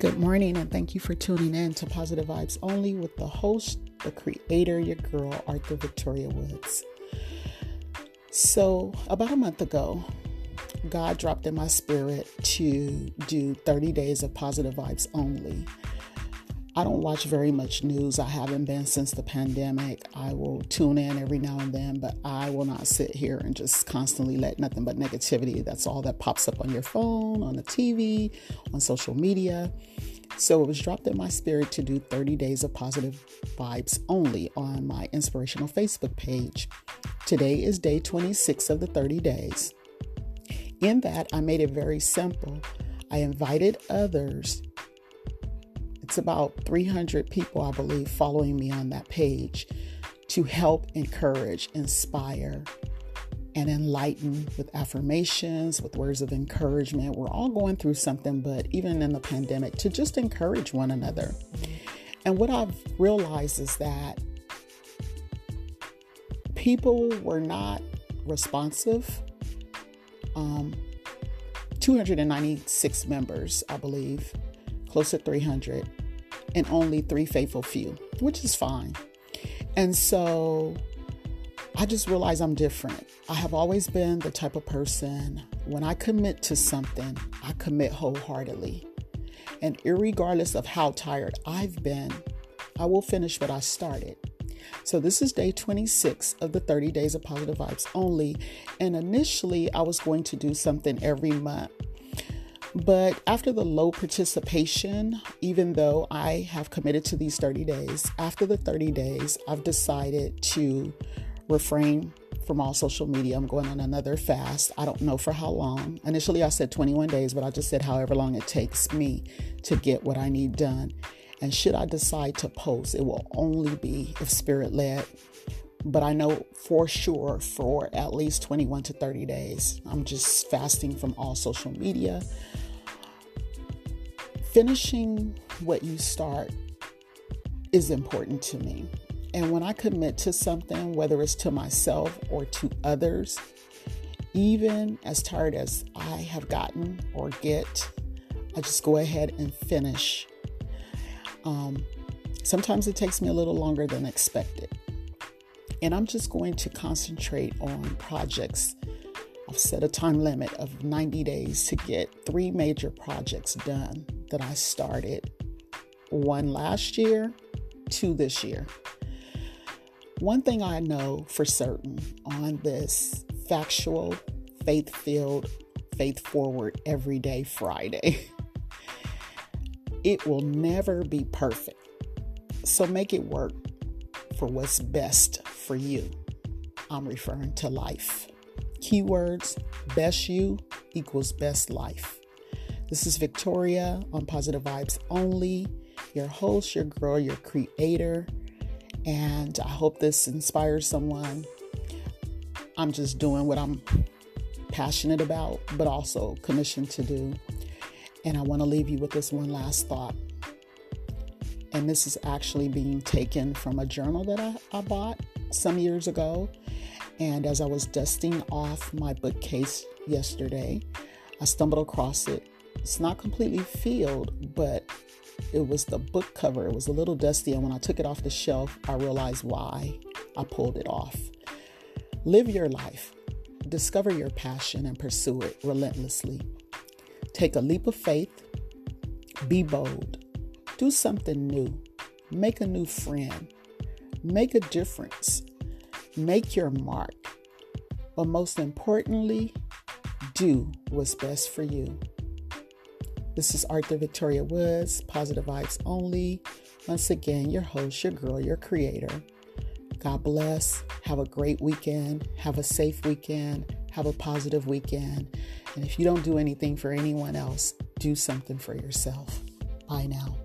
Good morning, and thank you for tuning in to Positive Vibes Only with the host, the creator, your girl, Arthur Victoria Woods. So, about a month ago, God dropped in my spirit to do 30 days of positive vibes only. I don't watch very much news. I haven't been since the pandemic. I will tune in every now and then, but I will not sit here and just constantly let nothing but negativity. That's all that pops up on your phone, on the TV, on social media. So it was dropped in my spirit to do 30 days of positive vibes only on my inspirational Facebook page. Today is day 26 of the 30 days. In that, I made it very simple. I invited others it's about 300 people, I believe, following me on that page to help encourage, inspire, and enlighten with affirmations, with words of encouragement. We're all going through something, but even in the pandemic, to just encourage one another. And what I've realized is that people were not responsive. Um, 296 members, I believe, close to 300 and only three faithful few, which is fine. And so I just realized I'm different. I have always been the type of person when I commit to something, I commit wholeheartedly. And regardless of how tired I've been, I will finish what I started. So, this is day 26 of the 30 days of positive vibes only. And initially, I was going to do something every month but after the low participation, even though I have committed to these 30 days, after the 30 days, I've decided to refrain from all social media. I'm going on another fast. I don't know for how long. Initially, I said 21 days, but I just said however long it takes me to get what I need done. And should I decide to post, it will only be if spirit led. But I know for sure for at least 21 to 30 days, I'm just fasting from all social media finishing what you start is important to me. And when I commit to something, whether it's to myself or to others, even as tired as I have gotten or get, I just go ahead and finish. Um, sometimes it takes me a little longer than expected. And I'm just going to concentrate on projects. I've set a time limit of 90 days to get three major projects done that I started one last year, two this year. One thing I know for certain on this factual, faith filled, faith forward everyday Friday, it will never be perfect. So make it work for what's best for you. I'm referring to life. Keywords best you equals best life. This is Victoria on Positive Vibes Only, your host, your girl, your creator. And I hope this inspires someone. I'm just doing what I'm passionate about, but also commissioned to do. And I want to leave you with this one last thought. And this is actually being taken from a journal that I, I bought some years ago. And as I was dusting off my bookcase yesterday, I stumbled across it it's not completely filled, but it was the book cover. It was a little dusty, and when I took it off the shelf, I realized why I pulled it off. Live your life, discover your passion, and pursue it relentlessly. Take a leap of faith, be bold, do something new, make a new friend, make a difference, make your mark, but most importantly, do what's best for you. This is Arthur Victoria Woods, Positive Vibes Only. Once again, your host, your girl, your creator. God bless. Have a great weekend. Have a safe weekend. Have a positive weekend. And if you don't do anything for anyone else, do something for yourself. Bye now.